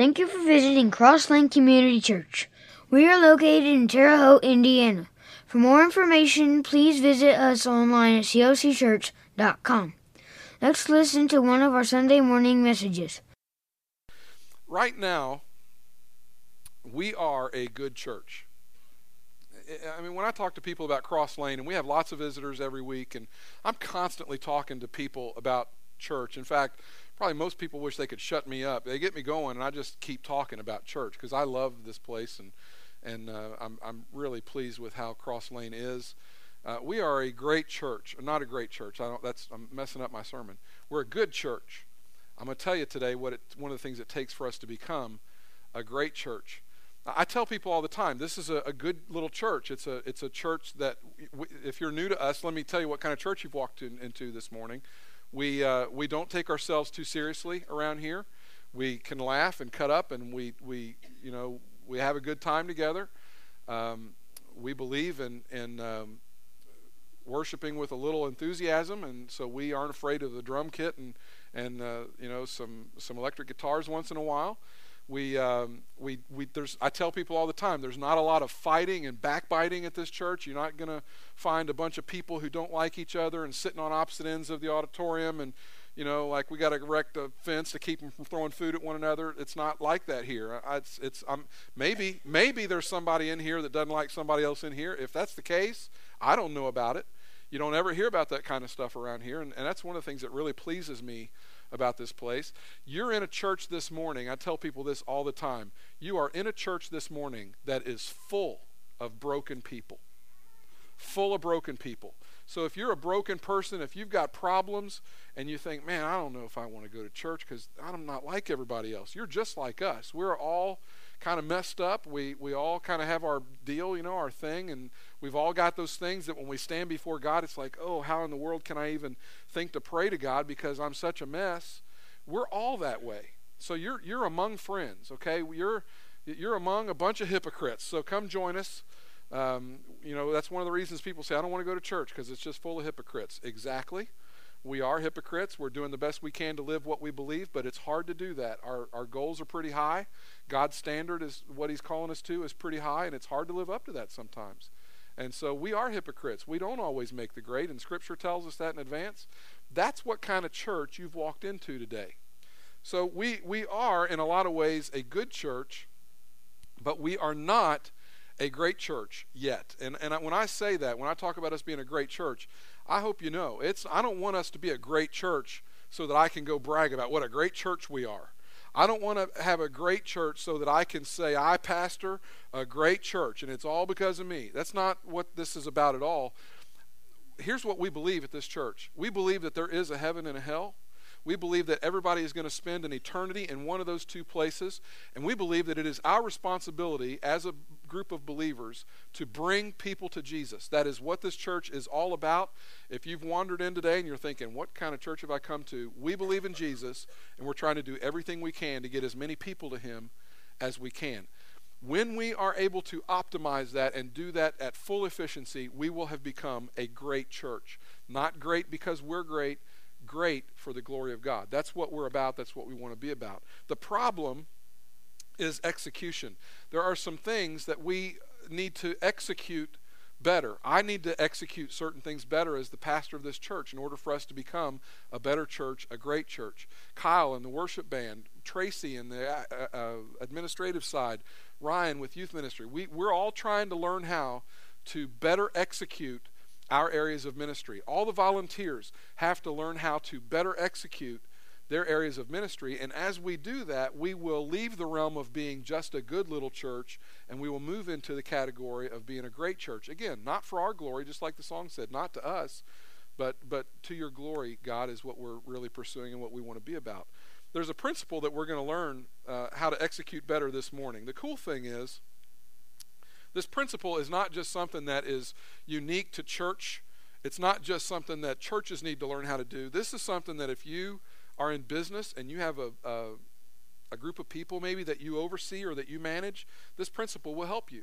Thank you for visiting Crosslane Community Church. We are located in Terre Haute, Indiana. For more information, please visit us online at cocchurch.com. Let's listen to one of our Sunday morning messages. Right now, we are a good church. I mean, when I talk to people about Cross Lane, and we have lots of visitors every week, and I'm constantly talking to people about church. In fact, probably most people wish they could shut me up. They get me going, and I just keep talking about church because I love this place, and and uh, I'm I'm really pleased with how Cross Lane is. Uh, we are a great church, not a great church. I don't. That's I'm messing up my sermon. We're a good church. I'm going to tell you today what it, one of the things it takes for us to become a great church. I tell people all the time, this is a, a, good little church. It's a, it's a church that, if you're new to us, let me tell you what kind of church you've walked in, into this morning. We, uh, we don't take ourselves too seriously around here. We can laugh and cut up, and we, we, you know, we have a good time together. Um, we believe in, in um, worshiping with a little enthusiasm, and so we aren't afraid of the drum kit and, and uh, you know, some, some electric guitars once in a while we, um, we, we, there's, I tell people all the time, there's not a lot of fighting and backbiting at this church. You're not going to find a bunch of people who don't like each other and sitting on opposite ends of the auditorium and, you know, like we got to erect a fence to keep them from throwing food at one another. It's not like that here. I, it's, it's, I'm, maybe, maybe there's somebody in here that doesn't like somebody else in here. If that's the case, I don't know about it. You don't ever hear about that kind of stuff around here, and, and that's one of the things that really pleases me about this place. You're in a church this morning. I tell people this all the time. You are in a church this morning that is full of broken people. Full of broken people. So if you're a broken person, if you've got problems and you think, man, I don't know if I want to go to church because I'm not like everybody else, you're just like us. We're all kind of messed up. We, we all kind of have our deal, you know, our thing, and we've all got those things that when we stand before God, it's like, oh, how in the world can I even think to pray to God because I'm such a mess? We're all that way. So you're, you're among friends, okay? You're, you're among a bunch of hypocrites. So come join us. Um, you know, that's one of the reasons people say, I don't want to go to church because it's just full of hypocrites. Exactly. We are hypocrites. We're doing the best we can to live what we believe, but it's hard to do that. Our, our goals are pretty high. God's standard is what He's calling us to is pretty high, and it's hard to live up to that sometimes. And so we are hypocrites. We don't always make the grade, and Scripture tells us that in advance. That's what kind of church you've walked into today. So we, we are, in a lot of ways, a good church, but we are not a great church yet. And, and when I say that, when I talk about us being a great church, I hope you know it's. I don't want us to be a great church so that I can go brag about what a great church we are. I don't want to have a great church so that I can say I pastor a great church and it's all because of me. That's not what this is about at all. Here's what we believe at this church. We believe that there is a heaven and a hell. We believe that everybody is going to spend an eternity in one of those two places, and we believe that it is our responsibility as a group of believers to bring people to Jesus. That is what this church is all about. If you've wandered in today and you're thinking, what kind of church have I come to? We believe in Jesus, and we're trying to do everything we can to get as many people to Him as we can. When we are able to optimize that and do that at full efficiency, we will have become a great church. Not great because we're great, great for the glory of God. That's what we're about. That's what we want to be about. The problem is execution. There are some things that we need to execute better. I need to execute certain things better as the pastor of this church in order for us to become a better church, a great church. Kyle and the worship band, Tracy and the uh, uh, administrative side, Ryan with youth ministry. We, we're all trying to learn how to better execute our areas of ministry. All the volunteers have to learn how to better execute their areas of ministry. And as we do that, we will leave the realm of being just a good little church and we will move into the category of being a great church. Again, not for our glory, just like the song said, not to us, but, but to your glory, God, is what we're really pursuing and what we want to be about. There's a principle that we're going to learn uh, how to execute better this morning. The cool thing is, this principle is not just something that is unique to church. It's not just something that churches need to learn how to do. This is something that if you are in business and you have a, a, a group of people maybe that you oversee or that you manage, this principle will help you.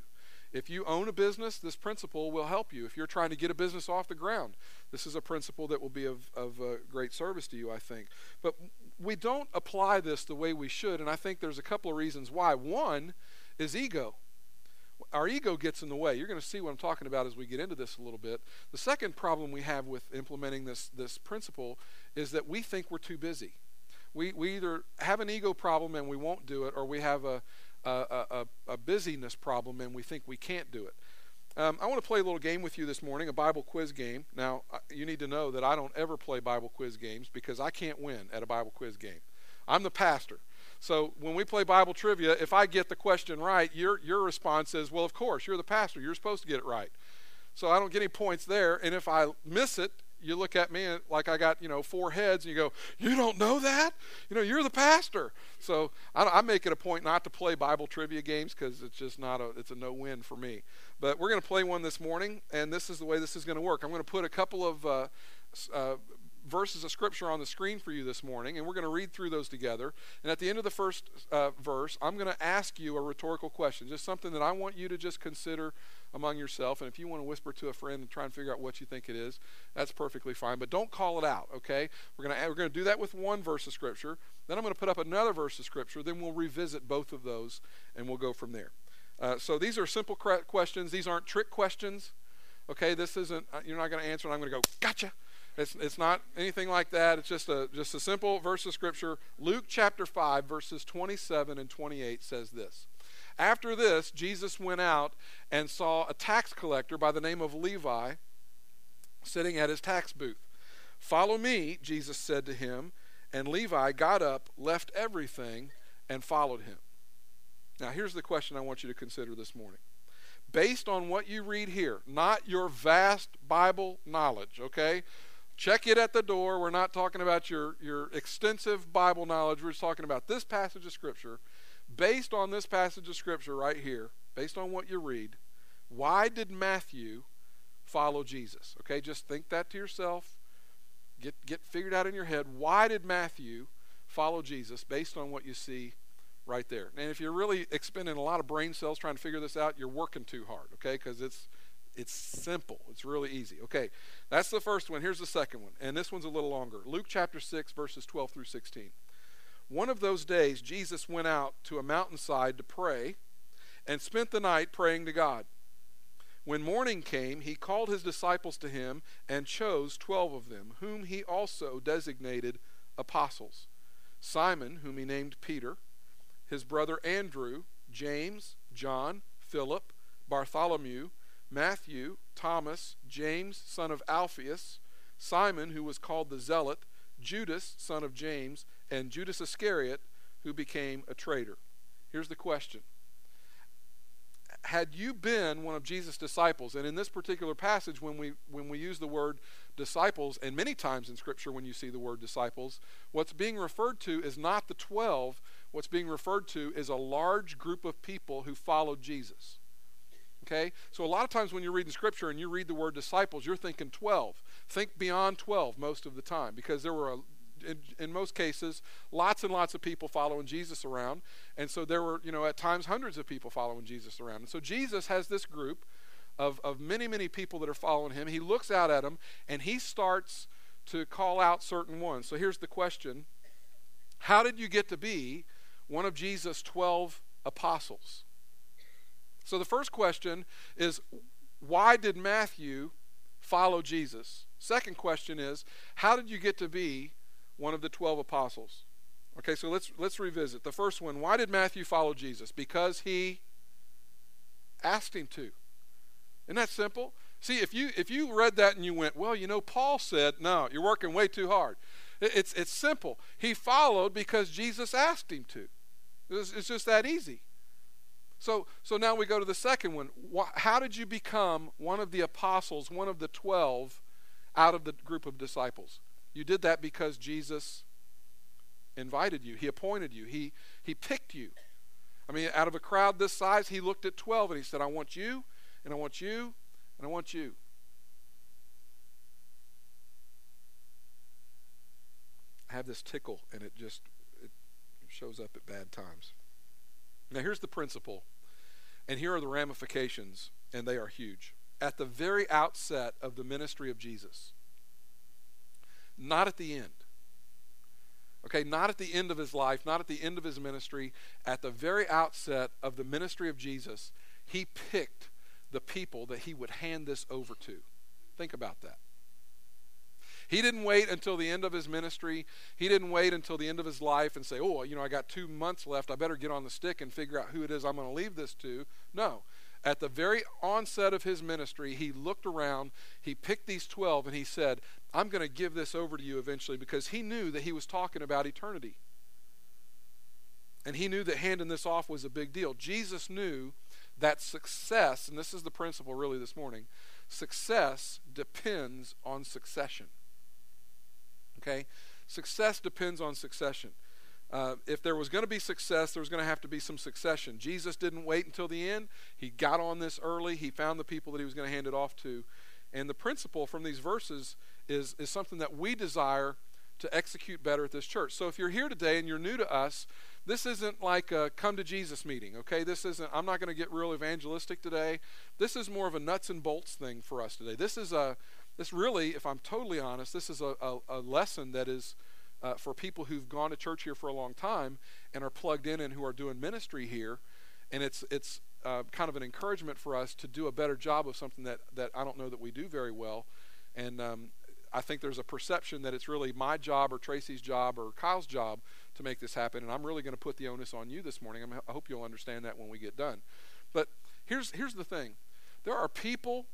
If you own a business, this principle will help you. If you're trying to get a business off the ground, this is a principle that will be of, of uh, great service to you, I think. But we don't apply this the way we should, and I think there's a couple of reasons why. One is ego. Our ego gets in the way. You're going to see what I'm talking about as we get into this a little bit. The second problem we have with implementing this, this principle is that we think we're too busy. We, we either have an ego problem and we won't do it, or we have a, a, a, a busyness problem and we think we can't do it. Um, I want to play a little game with you this morning, a Bible quiz game. Now, you need to know that I don't ever play Bible quiz games because I can't win at a Bible quiz game. I'm the pastor. So when we play Bible trivia, if I get the question right, your, your response is, well, of course, you're the pastor. You're supposed to get it right. So I don't get any points there. And if I miss it, you look at me like I got, you know, four heads, and you go, You don't know that? You know, you're the pastor. So I, I make it a point not to play Bible trivia games because it's just not a, it's a no win for me. But we're going to play one this morning, and this is the way this is going to work. I'm going to put a couple of uh, uh, verses of scripture on the screen for you this morning, and we're going to read through those together. And at the end of the first uh, verse, I'm going to ask you a rhetorical question, just something that I want you to just consider among yourself. And if you want to whisper to a friend and try and figure out what you think it is, that's perfectly fine. But don't call it out, okay? We're going to we're going to do that with one verse of scripture. Then I'm going to put up another verse of scripture. Then we'll revisit both of those, and we'll go from there. Uh, so these are simple questions. These aren't trick questions. Okay, this isn't. Uh, you're not going to answer, and I'm going to go, gotcha. It's, it's not anything like that. It's just a just a simple verse of scripture. Luke chapter five, verses 27 and 28 says this. After this, Jesus went out and saw a tax collector by the name of Levi sitting at his tax booth. Follow me, Jesus said to him, and Levi got up, left everything, and followed him. Now, here's the question I want you to consider this morning. Based on what you read here, not your vast Bible knowledge, okay? Check it at the door. We're not talking about your, your extensive Bible knowledge. We're just talking about this passage of Scripture based on this passage of Scripture right here, based on what you read, why did Matthew follow Jesus? Okay, just think that to yourself. Get, get figured out in your head. Why did Matthew follow Jesus based on what you see right there? And if you're really expending a lot of brain cells trying to figure this out, you're working too hard, okay? Because it's it's simple. It's really easy. Okay, that's the first one. Here's the second one. And this one's a little longer. Luke chapter 6, verses 12 through 16. One of those days, Jesus went out to a mountainside to pray and spent the night praying to God. When morning came, he called his disciples to him and chose twelve of them, whom he also designated apostles Simon, whom he named Peter, his brother Andrew, James, John, Philip, Bartholomew, Matthew, Thomas, James, son of Alphaeus, Simon, who was called the Zealot, Judas, son of James, and Judas Iscariot, who became a traitor. Here's the question Had you been one of Jesus' disciples, and in this particular passage, when we, when we use the word disciples, and many times in Scripture when you see the word disciples, what's being referred to is not the 12. What's being referred to is a large group of people who followed Jesus. Okay? So a lot of times when you're reading Scripture and you read the word disciples, you're thinking 12. Think beyond 12 most of the time because there were a in, in, most cases, lots and lots of people following Jesus around. And so there were, you know, at times hundreds of people following Jesus around. And so Jesus has this group of, of many, many people that are following him. He looks out at them and he starts to call out certain ones. So here's the question How did you get to be one of Jesus' 12 apostles? So the first question is why did Matthew follow Jesus? Second question is how did you get to be one of the 12 apostles. Okay, so let's let's revisit. The first one, why did Matthew follow Jesus? Because he asked him to. Isn't that simple? See, if you if you read that and you went, well, you know, Paul said, no, you're working way too hard. it's it's simple. He followed because Jesus asked him to. It's, it's just that easy. So so now we go to the second one. How did you become one of the apostles, one of the twelve, out of the group of disciples? You did that because Jesus invited you, He appointed you, He, he picked you. I mean, out of a crowd this size, He looked at 12 and He said, I want you, and I want you, and I want you. I have this tickle, and it just it shows up at bad times. Now, here's the principle, and here are the ramifications, and they are huge. At the very outset of the ministry of Jesus, not at the end. Okay, not at the end of his life, not at the end of his ministry, at the very outset of the ministry of Jesus, he picked the people that he would hand this over to. Think about that. He didn't wait until the end of his ministry. He didn't wait until the end of his life and say, oh, you know, I got two months left. I better get on the stick and figure out who it is I'm going to leave this to. No. At the very onset of his ministry, he looked around, he picked these 12, and he said, I'm going to give this over to you eventually because he knew that he was talking about eternity. And he knew that handing this off was a big deal. Jesus knew that success, and this is the principle really this morning success depends on succession. Okay? Success depends on succession. Uh, if there was going to be success, there was going to have to be some succession. Jesus didn't wait until the end. He got on this early. He found the people that he was going to hand it off to. And the principle from these verses is, is something that we desire to execute better at this church. So if you're here today and you're new to us, this isn't like a come to Jesus meeting, okay? This isn't, I'm not going to get real evangelistic today. This is more of a nuts and bolts thing for us today. This is a, this really, if I'm totally honest, this is a, a, a lesson that is uh, for people who've gone to church here for a long time and are plugged in and who are doing ministry here. And it's, it's uh, kind of an encouragement for us to do a better job of something that, that I don't know that we do very well. And um, I think there's a perception that it's really my job or Tracy's job or Kyle's job to make this happen. And I'm really going to put the onus on you this morning. I hope you'll understand that when we get done. But here's, here's the thing there are people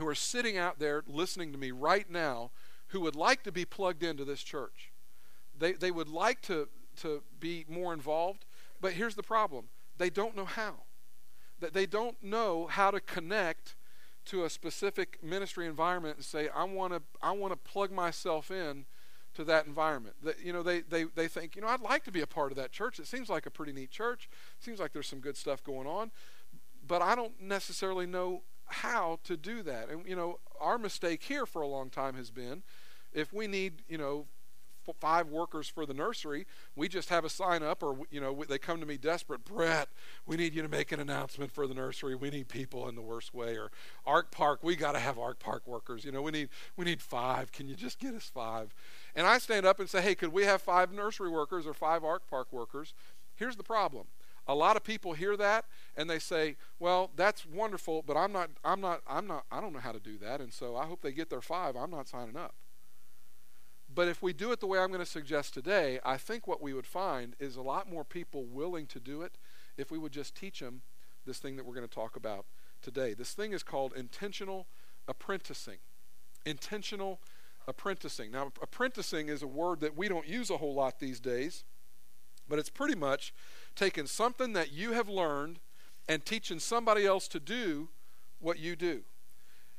who are sitting out there listening to me right now who would like to be plugged into this church. They, they would like to, to be more involved, but here's the problem they don't know how. That they don't know how to connect to a specific ministry environment and say, I want to I want to plug myself in to that environment. That, you know, they, they, they think, you know, I'd like to be a part of that church. It seems like a pretty neat church. It seems like there's some good stuff going on. But I don't necessarily know how to do that. And, you know, our mistake here for a long time has been if we need, you know, five workers for the nursery, we just have a sign up, or you know, they come to me desperate. Brett, we need you to make an announcement for the nursery. We need people in the worst way. Or Ark Park, we got to have Ark Park workers. You know, we need we need five. Can you just get us five? And I stand up and say, hey, could we have five nursery workers or five Ark Park workers? Here's the problem. A lot of people hear that and they say, "Well, that's wonderful, but I'm not I'm not I'm not I don't know how to do that." And so I hope they get their 5. I'm not signing up. But if we do it the way I'm going to suggest today, I think what we would find is a lot more people willing to do it if we would just teach them this thing that we're going to talk about today. This thing is called intentional apprenticing. Intentional apprenticing. Now, apprenticing is a word that we don't use a whole lot these days, but it's pretty much taking something that you have learned and teaching somebody else to do what you do.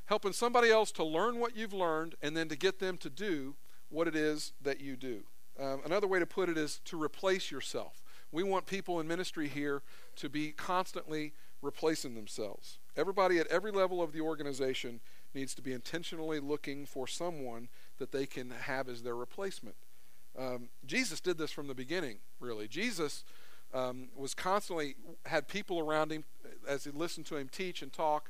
Helping somebody else to learn what you've learned and then to get them to do what it is that you do. Um, another way to put it is to replace yourself. We want people in ministry here to be constantly replacing themselves. Everybody at every level of the organization needs to be intentionally looking for someone that they can have as their replacement. Um, Jesus did this from the beginning, really. Jesus um, was constantly had people around him as he listened to him teach and talk.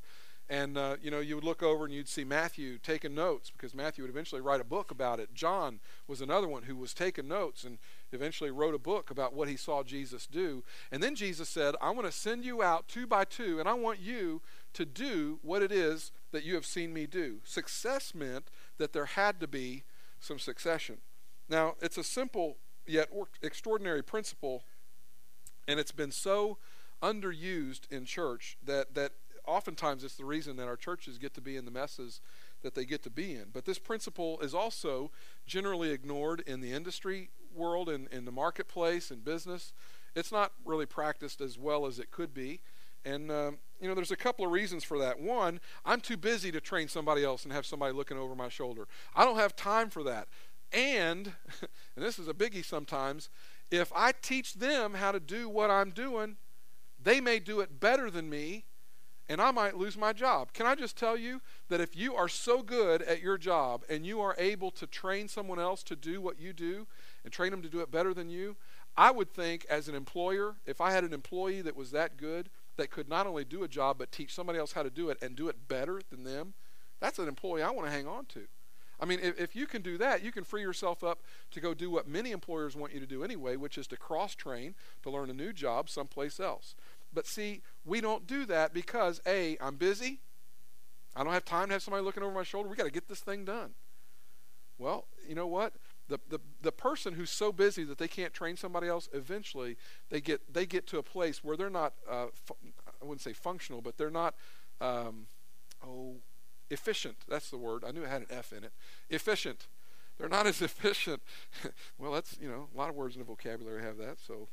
And uh, you know, you would look over and you'd see Matthew taking notes because Matthew would eventually write a book about it. John was another one who was taking notes and eventually wrote a book about what he saw Jesus do. And then Jesus said, "I want to send you out two by two, and I want you to do what it is that you have seen me do." Success meant that there had to be some succession. Now, it's a simple yet extraordinary principle and it's been so underused in church that, that oftentimes it's the reason that our churches get to be in the messes that they get to be in. But this principle is also generally ignored in the industry world and in, in the marketplace and business. It's not really practiced as well as it could be. And, um, you know, there's a couple of reasons for that. One, I'm too busy to train somebody else and have somebody looking over my shoulder. I don't have time for that. And, and this is a biggie sometimes, if I teach them how to do what I'm doing, they may do it better than me, and I might lose my job. Can I just tell you that if you are so good at your job and you are able to train someone else to do what you do and train them to do it better than you, I would think as an employer, if I had an employee that was that good, that could not only do a job but teach somebody else how to do it and do it better than them, that's an employee I want to hang on to. I mean, if, if you can do that, you can free yourself up to go do what many employers want you to do anyway, which is to cross train to learn a new job someplace else. But see, we don't do that because A, I'm busy. I don't have time to have somebody looking over my shoulder. We got to get this thing done. Well, you know what? The, the, the person who's so busy that they can't train somebody else, eventually they get they get to a place where they're not uh, I wouldn't say functional, but they're not um, oh efficient. That's the word. I knew it had an F in it. Efficient. They're not as efficient. well, that's you know a lot of words in the vocabulary have that. So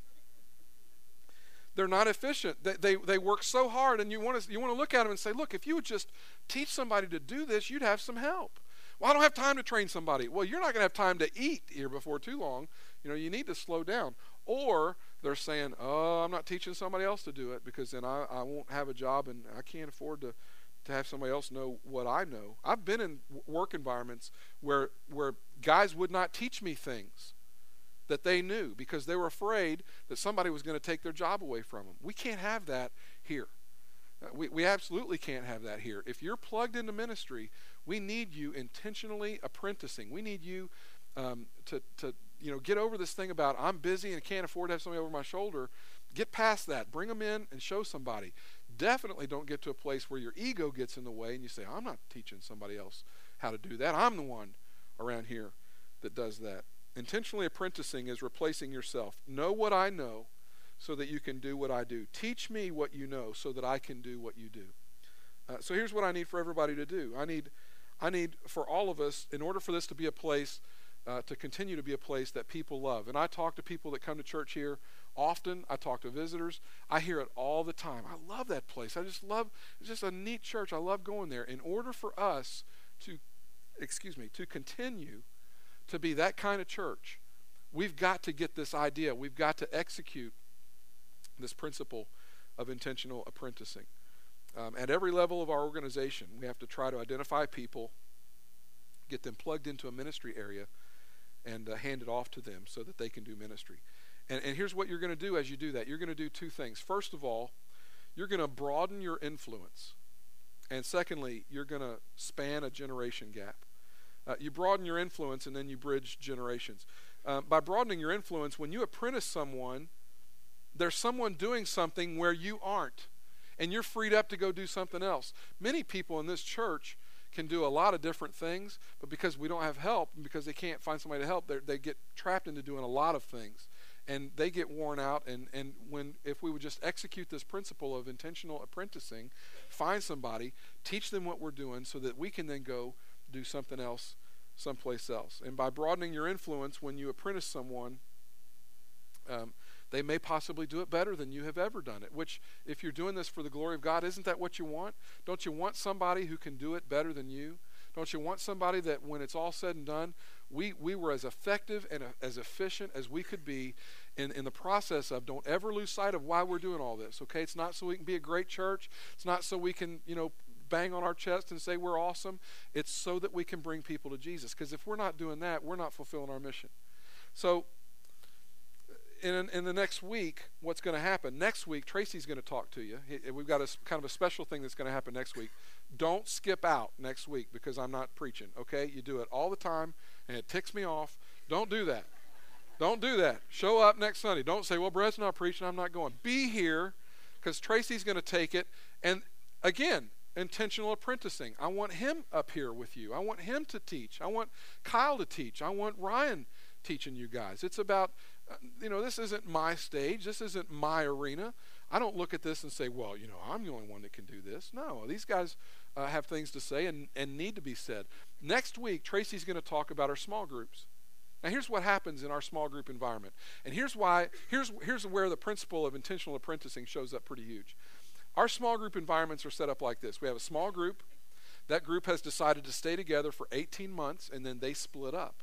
they're not efficient. They, they, they work so hard, and you want to you want to look at them and say, look, if you would just teach somebody to do this, you'd have some help. Well, I don't have time to train somebody. Well, you're not going to have time to eat here before too long. You know, you need to slow down. Or they're saying, oh, I'm not teaching somebody else to do it because then I, I won't have a job and I can't afford to to have somebody else know what I know. I've been in work environments where where guys would not teach me things that they knew because they were afraid that somebody was going to take their job away from them. We can't have that here. Uh, we, we absolutely can't have that here. If you're plugged into ministry, we need you intentionally apprenticing. We need you um, to, to you know get over this thing about I'm busy and can't afford to have somebody over my shoulder. Get past that. Bring them in and show somebody definitely don't get to a place where your ego gets in the way and you say, I'm not teaching somebody else how to do that. I'm the one around here that does that. Intentionally apprenticing is replacing yourself. Know what I know so that you can do what I do. Teach me what you know so that I can do what you do. Uh, so here's what I need for everybody to do. I need, I need for all of us, in order for this to be a place, uh, to continue to be a place that people love. And I talk to people that come to church here often. I talk to visitors. I hear it all the time. I love that place. I just love it's just a neat church. I love going there. In order for us to excuse me, to continue to be that kind of church, we've got to get this idea. We've got to execute this principle of intentional apprenticing. Um, at every level of our organization, we have to try to identify people, get them plugged into a ministry area, and uh, hand it off to them so that they can do ministry. And, and here's what you're going to do as you do that you're going to do two things. First of all, you're going to broaden your influence. And secondly, you're going to span a generation gap. Uh, you broaden your influence and then you bridge generations. Uh, by broadening your influence, when you apprentice someone, there's someone doing something where you aren't, and you're freed up to go do something else. Many people in this church can do a lot of different things, but because we don't have help and because they can't find somebody to help, they get trapped into doing a lot of things and they get worn out and, and when if we would just execute this principle of intentional apprenticing find somebody teach them what we're doing so that we can then go do something else someplace else. And by broadening your influence when you apprentice someone um, they may possibly do it better than you have ever done it which if you're doing this for the glory of god isn't that what you want? Don't you want somebody who can do it better than you? Don't you want somebody that when it's all said and done we, we were as effective and uh, as efficient as we could be in, in the process of don't ever lose sight of why we're doing all this okay it's not so we can be a great church it's not so we can you know bang on our chest and say we're awesome it's so that we can bring people to jesus because if we're not doing that we're not fulfilling our mission so uh, in, in the next week, what's going to happen? Next week, Tracy's going to talk to you. We've got a kind of a special thing that's going to happen next week. Don't skip out next week because I'm not preaching, okay? You do it all the time and it ticks me off. Don't do that. Don't do that. Show up next Sunday. Don't say, well, Brett's not preaching, I'm not going. Be here because Tracy's going to take it. And again, intentional apprenticing. I want him up here with you. I want him to teach. I want Kyle to teach. I want Ryan teaching you guys. It's about, uh, you know, this isn't my stage. This isn't my arena. I don't look at this and say, well, you know, I'm the only one that can do this. No, these guys uh, have things to say and, and need to be said. Next week, Tracy's going to talk about our small groups. Now, here's what happens in our small group environment. And here's why, here's, here's where the principle of intentional apprenticing shows up pretty huge. Our small group environments are set up like this we have a small group. That group has decided to stay together for 18 months, and then they split up.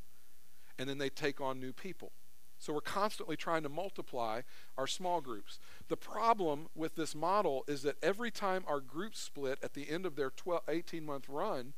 And then they take on new people. So we're constantly trying to multiply our small groups. The problem with this model is that every time our groups split at the end of their 12, 18 month run,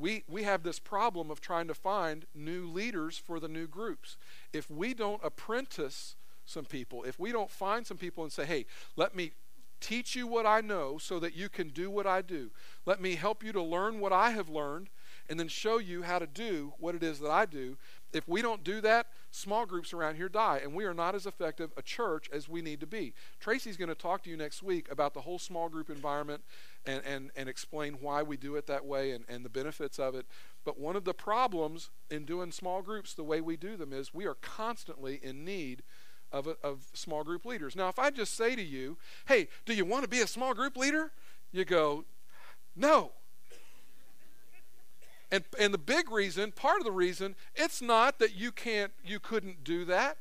we, we have this problem of trying to find new leaders for the new groups. If we don't apprentice some people, if we don't find some people and say, hey, let me teach you what I know so that you can do what I do, let me help you to learn what I have learned, and then show you how to do what it is that I do. If we don't do that, small groups around here die, and we are not as effective a church as we need to be. Tracy's going to talk to you next week about the whole small group environment and, and, and explain why we do it that way and, and the benefits of it. But one of the problems in doing small groups the way we do them is we are constantly in need of, a, of small group leaders. Now, if I just say to you, hey, do you want to be a small group leader? You go, no. And, and the big reason, part of the reason, it's not that you can't, you couldn't do that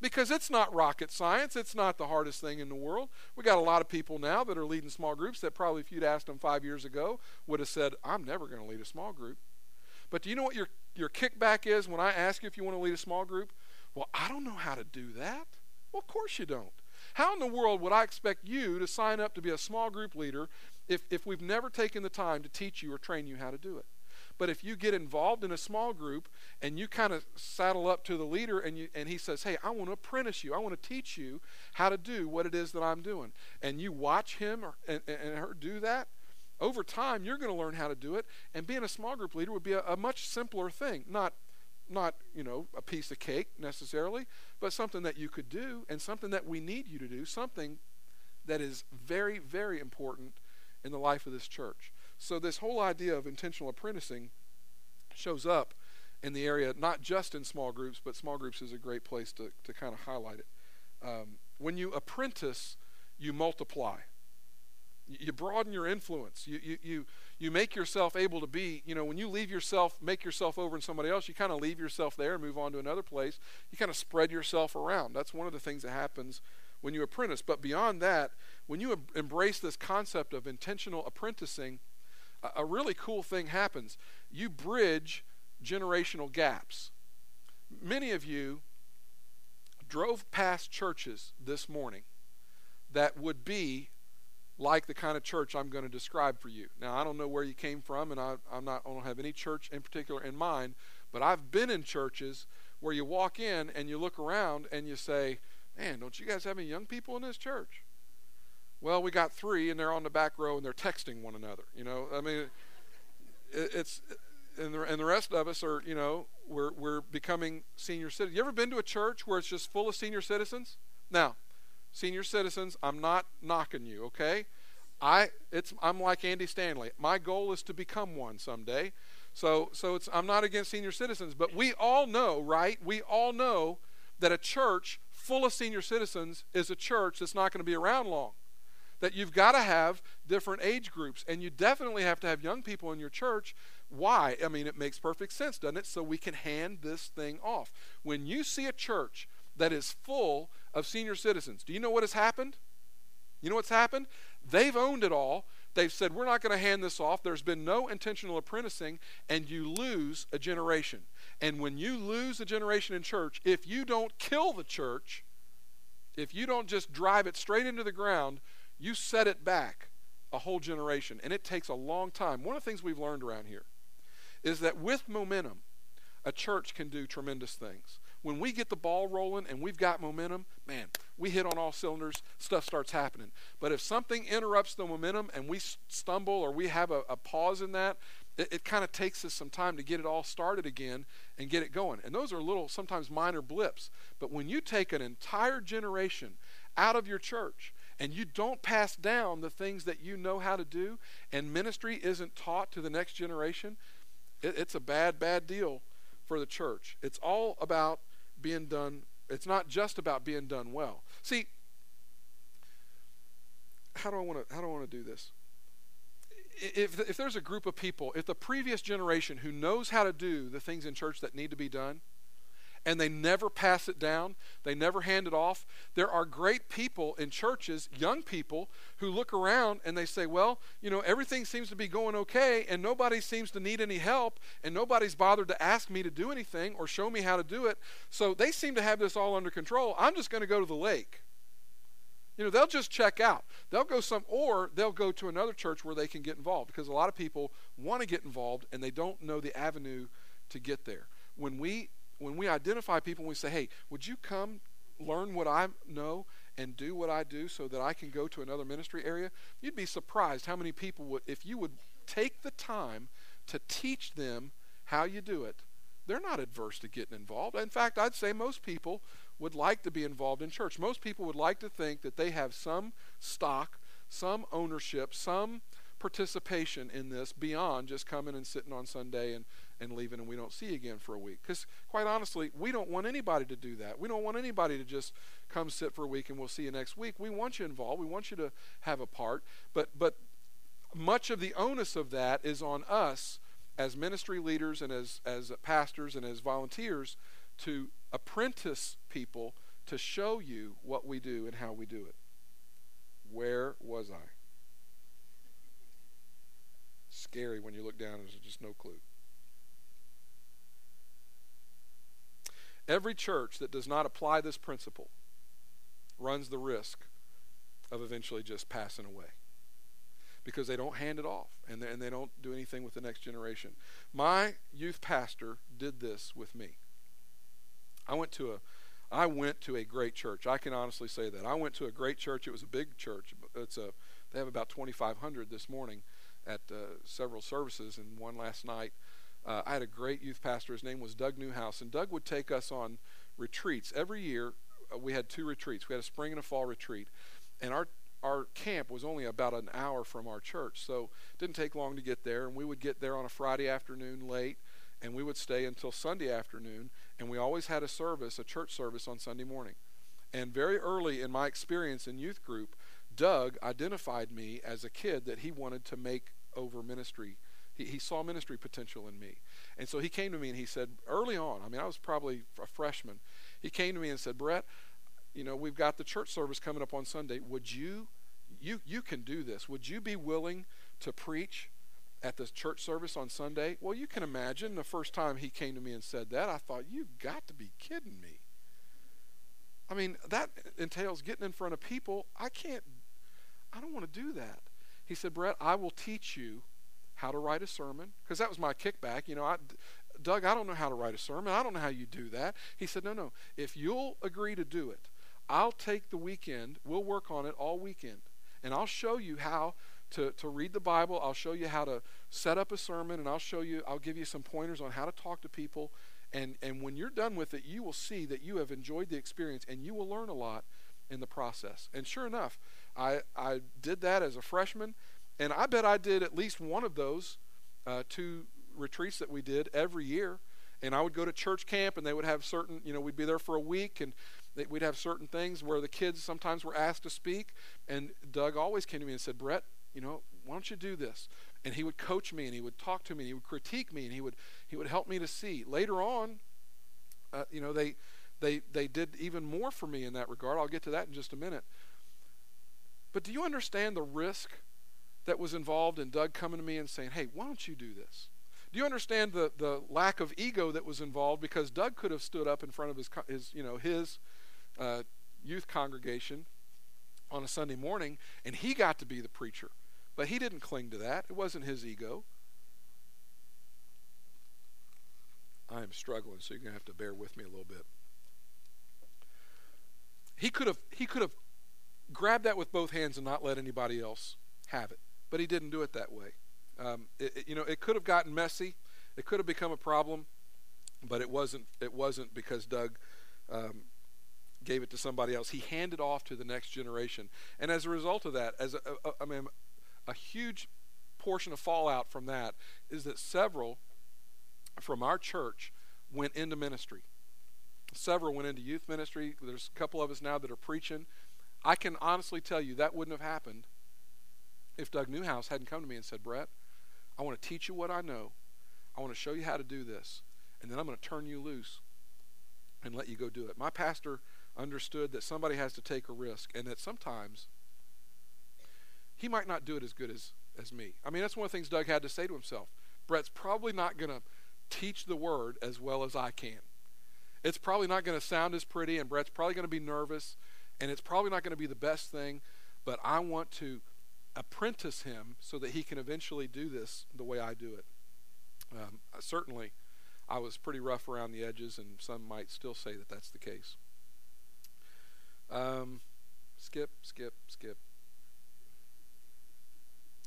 because it's not rocket science. It's not the hardest thing in the world. We got a lot of people now that are leading small groups that probably, if you'd asked them five years ago, would have said, I'm never going to lead a small group. But do you know what your, your kickback is when I ask you if you want to lead a small group? Well, I don't know how to do that. Well, of course you don't. How in the world would I expect you to sign up to be a small group leader if, if we've never taken the time to teach you or train you how to do it? But if you get involved in a small group and you kind of saddle up to the leader and, you, and he says, Hey, I want to apprentice you, I want to teach you how to do what it is that I'm doing, and you watch him or, and, and her do that, over time you're going to learn how to do it. And being a small group leader would be a, a much simpler thing. Not not you know a piece of cake necessarily but something that you could do and something that we need you to do something that is very very important in the life of this church so, this whole idea of intentional apprenticing shows up in the area, not just in small groups, but small groups is a great place to, to kind of highlight it. Um, when you apprentice, you multiply. You broaden your influence. You, you, you, you make yourself able to be, you know, when you leave yourself, make yourself over in somebody else, you kind of leave yourself there and move on to another place. You kind of spread yourself around. That's one of the things that happens when you apprentice. But beyond that, when you embrace this concept of intentional apprenticing, a really cool thing happens. You bridge generational gaps. Many of you drove past churches this morning that would be like the kind of church I'm going to describe for you. Now, I don't know where you came from, and I, am not, I don't have any church in particular in mind, but I've been in churches where you walk in and you look around and you say, Man, don't you guys have any young people in this church? Well, we got three, and they're on the back row, and they're texting one another. You know, I mean, it, it's and the, and the rest of us are, you know, we're we're becoming senior citizens. You ever been to a church where it's just full of senior citizens? Now, senior citizens, I'm not knocking you, okay? I it's I'm like Andy Stanley. My goal is to become one someday. So so it's I'm not against senior citizens, but we all know, right? We all know that a church full of senior citizens is a church that's not going to be around long that you've got to have different age groups, and you definitely have to have young people in your church. Why? I mean, it makes perfect sense, doesn't it? So we can hand this thing off. When you see a church that is full of senior citizens, do you know what has happened? You know what's happened? They've owned it all. They've said, We're not going to hand this off. There's been no intentional apprenticing, and you lose a generation. And when you lose a generation in church, if you don't kill the church, if you don't just drive it straight into the ground, you set it back a whole generation, and it takes a long time. One of the things we've learned around here is that with momentum, a church can do tremendous things. When we get the ball rolling and we've got momentum, man, we hit on all cylinders, stuff starts happening. But if something interrupts the momentum and we stumble or we have a, a pause in that, it, it kind of takes us some time to get it all started again and get it going. And those are little, sometimes minor blips. But when you take an entire generation out of your church and you don't pass down the things that you know how to do, and ministry isn't taught to the next generation, it, it's a bad, bad deal for the church. It's all about being done, it's not just about being done well. See, how do I want to how do I want to do this? If, if there's a group of people, if the previous generation who knows how to do the things in church that need to be done, and they never pass it down. They never hand it off. There are great people in churches, young people, who look around and they say, Well, you know, everything seems to be going okay, and nobody seems to need any help, and nobody's bothered to ask me to do anything or show me how to do it. So they seem to have this all under control. I'm just going to go to the lake. You know, they'll just check out. They'll go some, or they'll go to another church where they can get involved because a lot of people want to get involved and they don't know the avenue to get there. When we when we identify people and we say, hey, would you come learn what I know and do what I do so that I can go to another ministry area, you'd be surprised how many people would, if you would take the time to teach them how you do it, they're not adverse to getting involved. In fact, I'd say most people would like to be involved in church. Most people would like to think that they have some stock, some ownership, some participation in this beyond just coming and sitting on Sunday and, and leaving and we don't see you again for a week. Because, quite honestly, we don't want anybody to do that. We don't want anybody to just come sit for a week and we'll see you next week. We want you involved. We want you to have a part. But, but much of the onus of that is on us as ministry leaders and as, as pastors and as volunteers to apprentice people to show you what we do and how we do it. Where was I? Scary when you look down and there's just no clue. Every church that does not apply this principle runs the risk of eventually just passing away because they don't hand it off and they, and they don't do anything with the next generation. My youth pastor did this with me. I went to a I went to a great church. I can honestly say that. I went to a great church. It was a big church. It's a they have about 2500 this morning at uh, several services and one last night. Uh, I had a great youth pastor. His name was Doug Newhouse, and Doug would take us on retreats every year. Uh, we had two retreats. We had a spring and a fall retreat, and our our camp was only about an hour from our church, so it didn't take long to get there. And we would get there on a Friday afternoon late, and we would stay until Sunday afternoon. And we always had a service, a church service on Sunday morning. And very early in my experience in youth group, Doug identified me as a kid that he wanted to make over ministry. He, he saw ministry potential in me. And so he came to me and he said, early on, I mean, I was probably a freshman, he came to me and said, Brett, you know, we've got the church service coming up on Sunday. Would you, you, you can do this. Would you be willing to preach at the church service on Sunday? Well, you can imagine the first time he came to me and said that, I thought, you've got to be kidding me. I mean, that entails getting in front of people. I can't, I don't want to do that. He said, Brett, I will teach you how to write a sermon. Because that was my kickback. You know, I, Doug, I don't know how to write a sermon. I don't know how you do that. He said, No, no. If you'll agree to do it, I'll take the weekend. We'll work on it all weekend. And I'll show you how to, to read the Bible. I'll show you how to set up a sermon. And I'll show you, I'll give you some pointers on how to talk to people. And, and when you're done with it, you will see that you have enjoyed the experience and you will learn a lot in the process. And sure enough, I, I did that as a freshman, and I bet I did at least one of those uh, two retreats that we did every year. And I would go to church camp, and they would have certain, you know, we'd be there for a week, and they, we'd have certain things where the kids sometimes were asked to speak. And Doug always came to me and said, Brett, you know, why don't you do this? And he would coach me, and he would talk to me, and he would critique me, and he would he would help me to see. Later on, uh, you know, they they they did even more for me in that regard. I'll get to that in just a minute. But do you understand the risk that was involved in Doug coming to me and saying, hey, why don't you do this? Do you understand the, the lack of ego that was involved? Because Doug could have stood up in front of his, his you know, his uh, youth congregation on a Sunday morning, and he got to be the preacher. But he didn't cling to that. It wasn't his ego. I am struggling, so you're going to have to bear with me a little bit. He could have he could have grabbed that with both hands and not let anybody else have it. But he didn't do it that way. Um, it, it, you know, it could have gotten messy. It could have become a problem, but it wasn't. It wasn't because Doug um, gave it to somebody else. He handed off to the next generation, and as a result of that, as a, a, I mean, a huge portion of fallout from that is that several from our church went into ministry. Several went into youth ministry. There's a couple of us now that are preaching. I can honestly tell you that wouldn't have happened if Doug Newhouse hadn't come to me and said, Brett, I want to teach you what I know. I want to show you how to do this. And then I'm going to turn you loose and let you go do it. My pastor understood that somebody has to take a risk and that sometimes he might not do it as good as, as me. I mean, that's one of the things Doug had to say to himself. Brett's probably not going to teach the word as well as I can. It's probably not going to sound as pretty, and Brett's probably going to be nervous, and it's probably not going to be the best thing, but I want to apprentice him so that he can eventually do this the way I do it. Um, certainly, I was pretty rough around the edges, and some might still say that that's the case. Um, skip, skip, skip.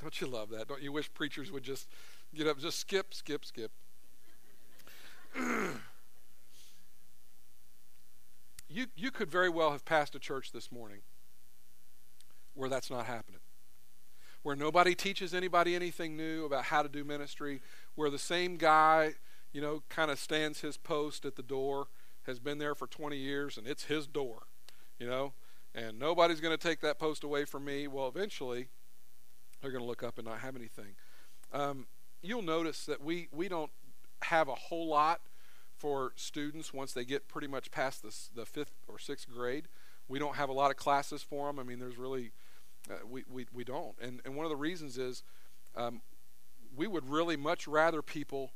Don't you love that? Don't you wish preachers would just Get up, just skip, skip, skip. you, you could very well have passed a church this morning where that's not happening. Where nobody teaches anybody anything new about how to do ministry, where the same guy, you know, kind of stands his post at the door, has been there for 20 years, and it's his door, you know, and nobody's going to take that post away from me. Well, eventually, they're going to look up and not have anything. Um, you'll notice that we, we don't have a whole lot for students once they get pretty much past the, the fifth or sixth grade. We don't have a lot of classes for them. I mean, there's really, uh, we, we, we don't. And, and one of the reasons is um, we would really much rather people,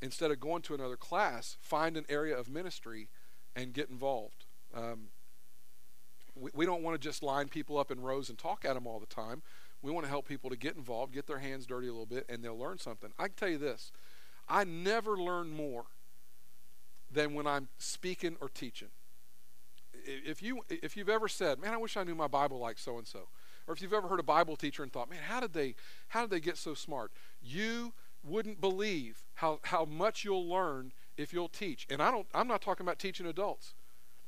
instead of going to another class, find an area of ministry and get involved. Um, we, we don't want to just line people up in rows and talk at them all the time. We want to help people to get involved, get their hands dirty a little bit, and they'll learn something. I can tell you this I never learn more than when I'm speaking or teaching. If you if you've ever said, "Man, I wish I knew my Bible like so and so," or if you've ever heard a Bible teacher and thought, "Man, how did they how did they get so smart?" You wouldn't believe how how much you'll learn if you'll teach. And I don't I'm not talking about teaching adults.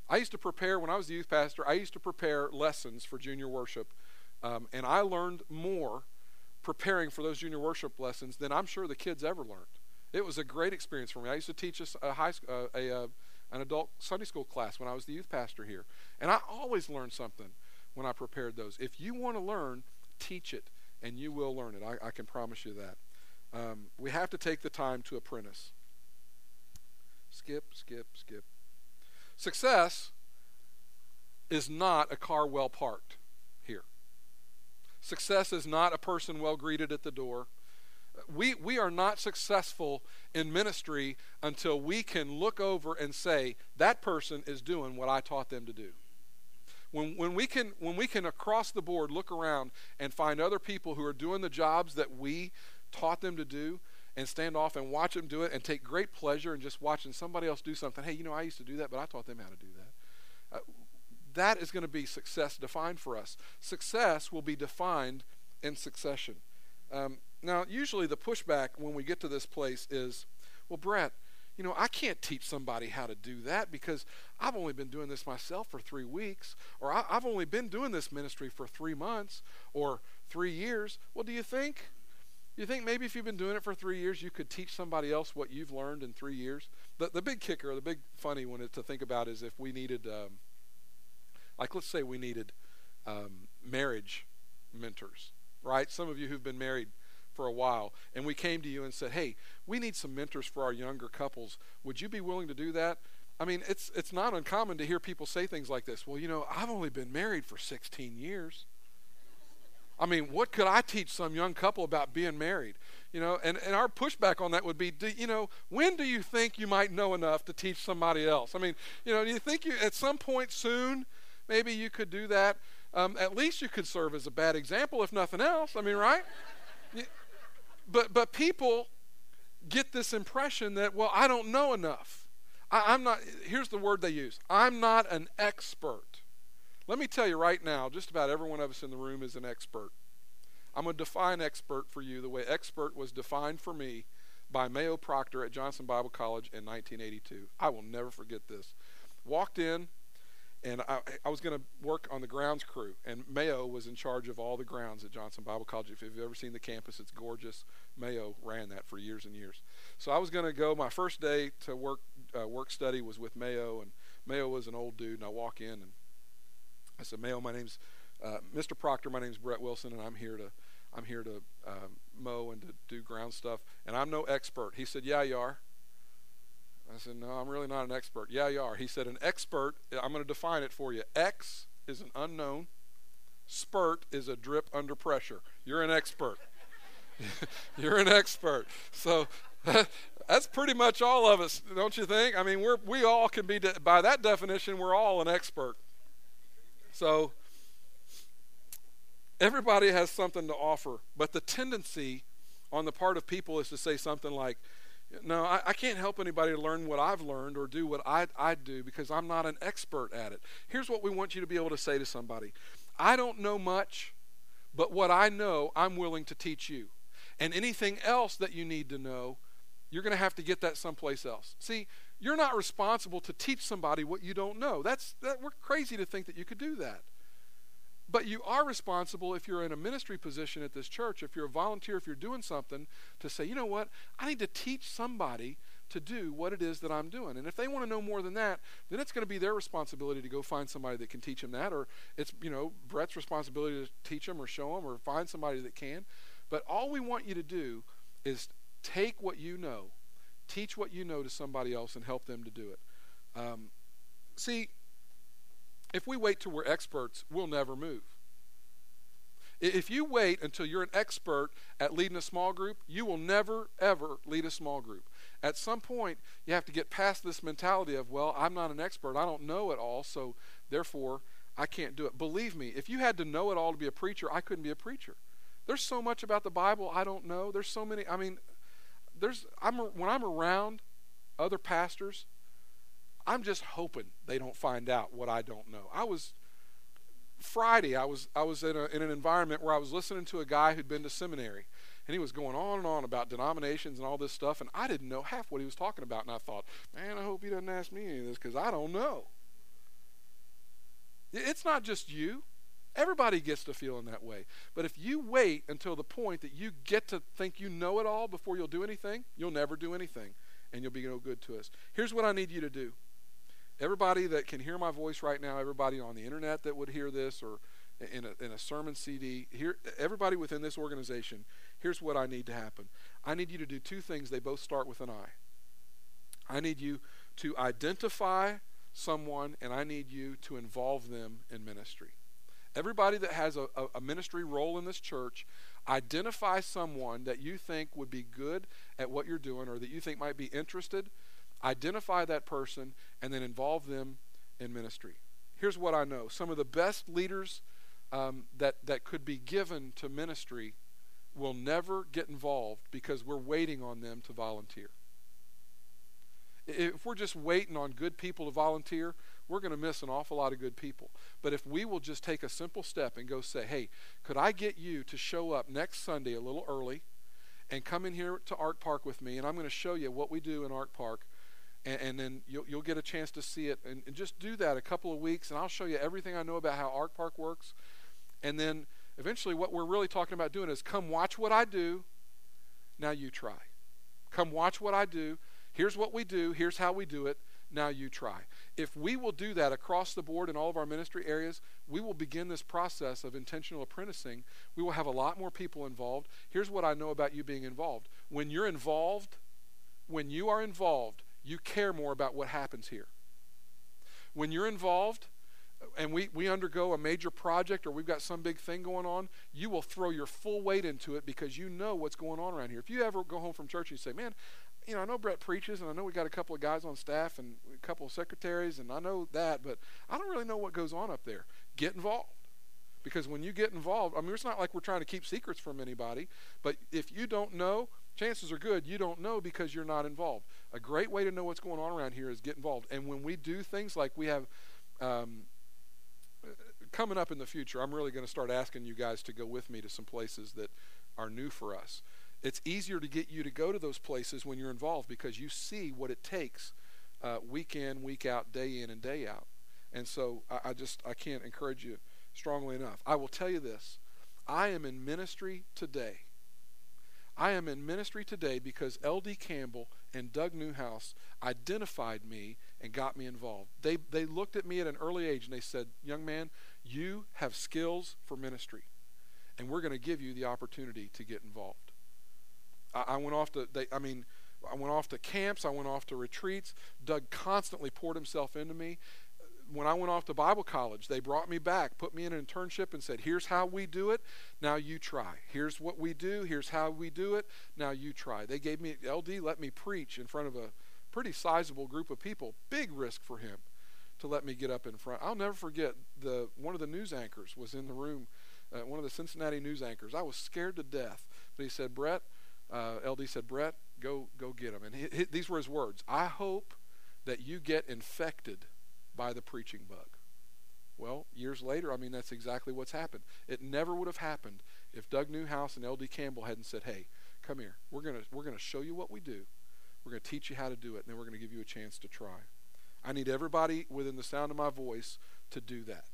I used to prepare when I was the youth pastor. I used to prepare lessons for junior worship, um, and I learned more preparing for those junior worship lessons than I'm sure the kids ever learned. It was a great experience for me. I used to teach a, high, uh, a, a, an adult Sunday school class when I was the youth pastor here. And I always learned something when I prepared those. If you want to learn, teach it, and you will learn it. I, I can promise you that. Um, we have to take the time to apprentice. Skip, skip, skip. Success is not a car well parked here. Success is not a person well greeted at the door we, we are not successful in ministry until we can look over and say, that person is doing what I taught them to do. When, when, we can, when we can across the board look around and find other people who are doing the jobs that we taught them to do and stand off and watch them do it and take great pleasure in just watching somebody else do something, hey, you know, I used to do that, but I taught them how to do that. Uh, that is going to be success defined for us. Success will be defined in succession. Um, now, usually the pushback when we get to this place is, well, Brett, you know, I can't teach somebody how to do that because I've only been doing this myself for three weeks, or I, have only been doing this ministry for three months or three years. Well, do you think? You think maybe if you've been doing it for three years, you could teach somebody else what you've learned in three years? The, the big kicker, the big funny one to think about is if we needed, um, like, let's say we needed um, marriage mentors, right? Some of you who've been married for a while, and we came to you and said, "Hey, we need some mentors for our younger couples. Would you be willing to do that?" I mean, it's it's not uncommon to hear people say things like this. Well, you know, I've only been married for 16 years. I mean, what could I teach some young couple about being married? You know, and, and our pushback on that would be, do, you know, when do you think you might know enough to teach somebody else? I mean, you know, do you think you at some point soon maybe you could do that? Um, at least you could serve as a bad example, if nothing else. I mean, right? But but people get this impression that well i don't know enough. I, i'm not here's the word they use. I'm not an expert. Let me tell you right now just about every one of us in the room is an expert. I'm going to define expert for you the way expert was defined for me by mayo proctor at johnson bible college in 1982 i will never forget this. Walked in and I, I was going to work on the grounds crew, and Mayo was in charge of all the grounds at Johnson Bible College. If you've ever seen the campus, it's gorgeous. Mayo ran that for years and years. So I was going to go. My first day to work uh, work study was with Mayo, and Mayo was an old dude. And I walk in, and I said, "Mayo, my name's uh, Mr. Proctor. My name's Brett Wilson, and I'm here to I'm here to um, mow and to do ground stuff. And I'm no expert." He said, "Yeah, you are." I said, No, I'm really not an expert. Yeah, you are. He said, An expert, I'm going to define it for you. X is an unknown, spurt is a drip under pressure. You're an expert. You're an expert. So that's pretty much all of us, don't you think? I mean, we're, we all can be, de- by that definition, we're all an expert. So everybody has something to offer, but the tendency on the part of people is to say something like, no, I, I, can't help anybody to learn what I've learned or do what I, I do because I'm not an expert at it. Here's what we want you to be able to say to somebody I don't know much, but what I know, I'm willing to teach you. And anything else that you need to know, you're going to have to get that someplace else. See, you're not responsible to teach somebody what you don't know. That's that we're crazy to think that you could do that. But you are responsible if you're in a ministry position at this church, if you're a volunteer, if you're doing something, to say, you know what, I need to teach somebody to do what it is that I'm doing. And if they want to know more than that, then it's going to be their responsibility to go find somebody that can teach them that, or it's, you know, Brett's responsibility to teach them or show them or find somebody that can. But all we want you to do is take what you know, teach what you know to somebody else, and help them to do it. Um, see, if we wait till we're experts, we'll never move. If you wait until you're an expert at leading a small group, you will never, ever lead a small group. At some point, you have to get past this mentality of, well, I'm not an expert. I don't know it all, so therefore I can't do it. Believe me, if you had to know it all to be a preacher, I couldn't be a preacher. There's so much about the Bible I don't know. There's so many, I mean, there's I'm when I'm around other pastors, I'm just hoping they don't find out what I don't know. I was Friday, I was I was in, a, in an environment where I was listening to a guy who'd been to seminary, and he was going on and on about denominations and all this stuff, and I didn't know half what he was talking about, and I thought, man, I hope he doesn't ask me any of this because I don't know. It's not just you. Everybody gets to feeling that way. But if you wait until the point that you get to think you know it all before you'll do anything, you'll never do anything, and you'll be no good to us. Here's what I need you to do. Everybody that can hear my voice right now, everybody on the internet that would hear this or in a, in a sermon CD, here, everybody within this organization, here's what I need to happen. I need you to do two things. They both start with an I. I need you to identify someone, and I need you to involve them in ministry. Everybody that has a, a, ministry role in this church, identify someone that you think would be good at what you're doing or that you think might be interested identify that person, and then involve them in ministry. Here's what I know some of the best leaders um, that, that could be given to ministry will never get involved because we're waiting on them to volunteer. If we're just waiting on good people to volunteer, we're going to miss an awful lot of good people. But if we will just take a simple step and go say, hey, could I get you to show up next Sunday a little early and come in here to Ark Park with me, and I'm going to show you what we do in Ark Park and, and then you'll, you'll get a chance to see it. And, and just do that a couple of weeks, and I'll show you everything I know about how Ark Park works. And then eventually, what we're really talking about doing is come watch what I do. Now you try. Come watch what I do. Here's what we do. Here's how we do it. Now you try. If we will do that across the board in all of our ministry areas, we will begin this process of intentional apprenticing. We will have a lot more people involved. Here's what I know about you being involved. When you're involved, when you are involved, you care more about what happens here. When you're involved and we, we undergo a major project or we've got some big thing going on, you will throw your full weight into it because you know what's going on around here. If you ever go home from church and you say, man, you know, I know Brett preaches and I know we got a couple of guys on staff and a couple of secretaries and I know that, but I don't really know what goes on up there. Get involved. Because when you get involved, I mean, it's not like we're trying to keep secrets from anybody, but if you don't know, chances are good you don't know because you're not involved. A great way to know what's going on around here is get involved. And when we do things like we have um, coming up in the future, I'm really going to start asking you guys to go with me to some places that are new for us. It's easier to get you to go to those places when you're involved because you see what it takes uh, week in, week out, day in, and day out. And so I, I just I can't encourage you strongly enough. I will tell you this: I am in ministry today I am in ministry today because L.D. Campbell and Doug Newhouse identified me and got me involved. They, they looked at me at an early age and they said, Young man, you have skills for ministry, and we're going to give you the opportunity to get involved. I, went off to, they, I mean, I went off to camps, I went off to retreats. Doug constantly poured himself into me when I went off to Bible college, they brought me back, put me in an internship, and said, Here's how we do it. Now you try. Here's what we do. Here's how we do it. Now you try. They gave me, LD let me preach in front of a pretty sizable group of people. Big risk for him to let me get up in front. I'll never forget the one of the news anchors was in the room, uh, one of the Cincinnati news anchors. I was scared to death. But he said, Brett, uh, LD said, Brett, go, go get him. And he, he, these were his words I hope that you get infected by the preaching bug. Well, years later, I mean, that's exactly what's happened. It never would have happened if Doug Newhouse and L.D. Campbell hadn't said, hey, come here. We're gonna we're gonna show you what we do. We're gonna teach you how to do it, and then we're gonna give you a chance to try. I need everybody within the sound of my voice to do that.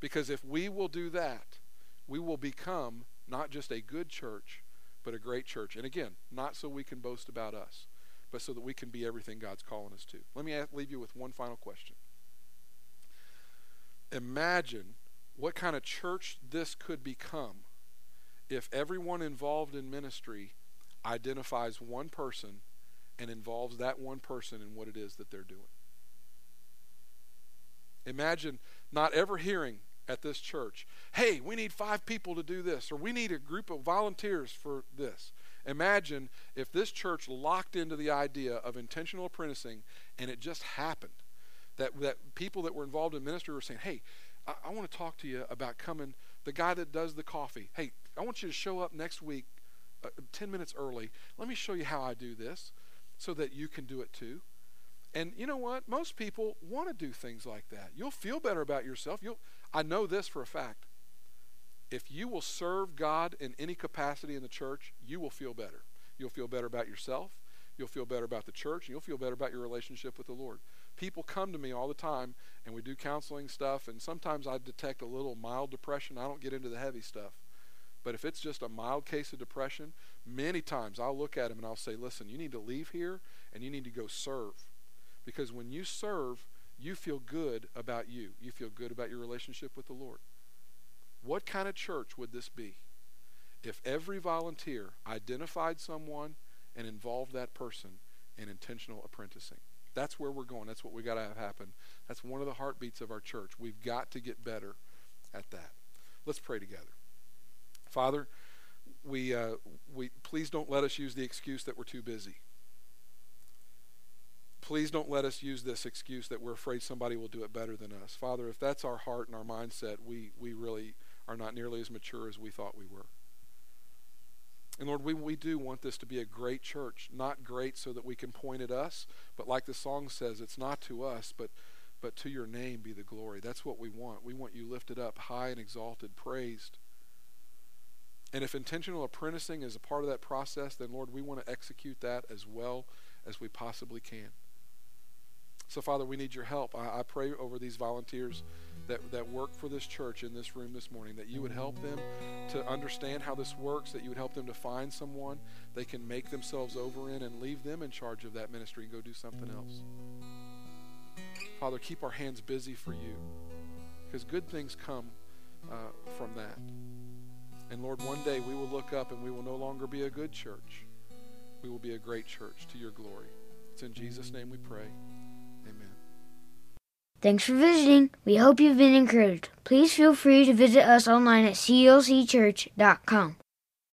Because if we will do that, we will become not just a good church, but a great church. And again, not so we can boast about us, but so that we can be everything God's calling us to. Let me leave you with one final question. Imagine what kind of church this could become if everyone involved in ministry identifies one person and involves that one person in what it is that they're doing. Imagine not ever hearing at this church, hey, we need five people to do this, or we need a group of volunteers for this. Imagine if this church locked into the idea of intentional apprenticing and it just happened. That, that people that were involved in ministry were saying, hey, I, I want to talk to you about coming, the guy that does the coffee. Hey, I want you to show up next week uh, 10 minutes early. Let me show you how I do this so that you can do it too. And you know what? Most people want to do things like that. You'll feel better about yourself. You'll I know this for a fact. If you will serve God in any capacity in the church, you will feel better. You'll feel better about yourself. You'll feel better about the church, and you'll feel better about your relationship with the Lord. People come to me all the time, and we do counseling stuff, and sometimes I detect a little mild depression. I don't get into the heavy stuff. But if it's just a mild case of depression, many times I'll look at him and I'll say, listen, you need to leave here and you need to go serve. Because when you serve, you feel good about you. You feel good about your relationship with the Lord. What kind of church would this be if every volunteer identified someone and involved that person in intentional apprenticing? That's where we're going. That's what we got to have happen. That's one of the heartbeats of our church. We've got to get better at that. Let's pray together. Father, we, uh, we please don't let us use the excuse that we're too busy. Please don't let us use this excuse that we're afraid somebody will do it better than us. Father, if that's our heart and our mindset, we, we really are not nearly as mature as we thought we were. And Lord, we, we do want this to be a great church. Not great so that we can point at us, but like the song says, it's not to us, but, but to your name be the glory. That's what we want. We want you lifted up, high and exalted, praised. And if intentional apprenticing is a part of that process, then Lord, we want to execute that as well as we possibly can. So, Father, we need your help. I, I, pray over these volunteers that, that work for this church in this room this morning that you would help them to understand how this works, that you would help them to find someone they can make themselves over in and leave them in charge of that ministry and go do something else. Father, keep our hands busy for you because good things come uh, from that. And Lord, one day we will look up and we will no longer be a good church. We will be a great church to your glory. It's in Jesus' name we pray. Thanks for visiting. We hope you've been encouraged. Please feel free to visit us online at clcchurch.com.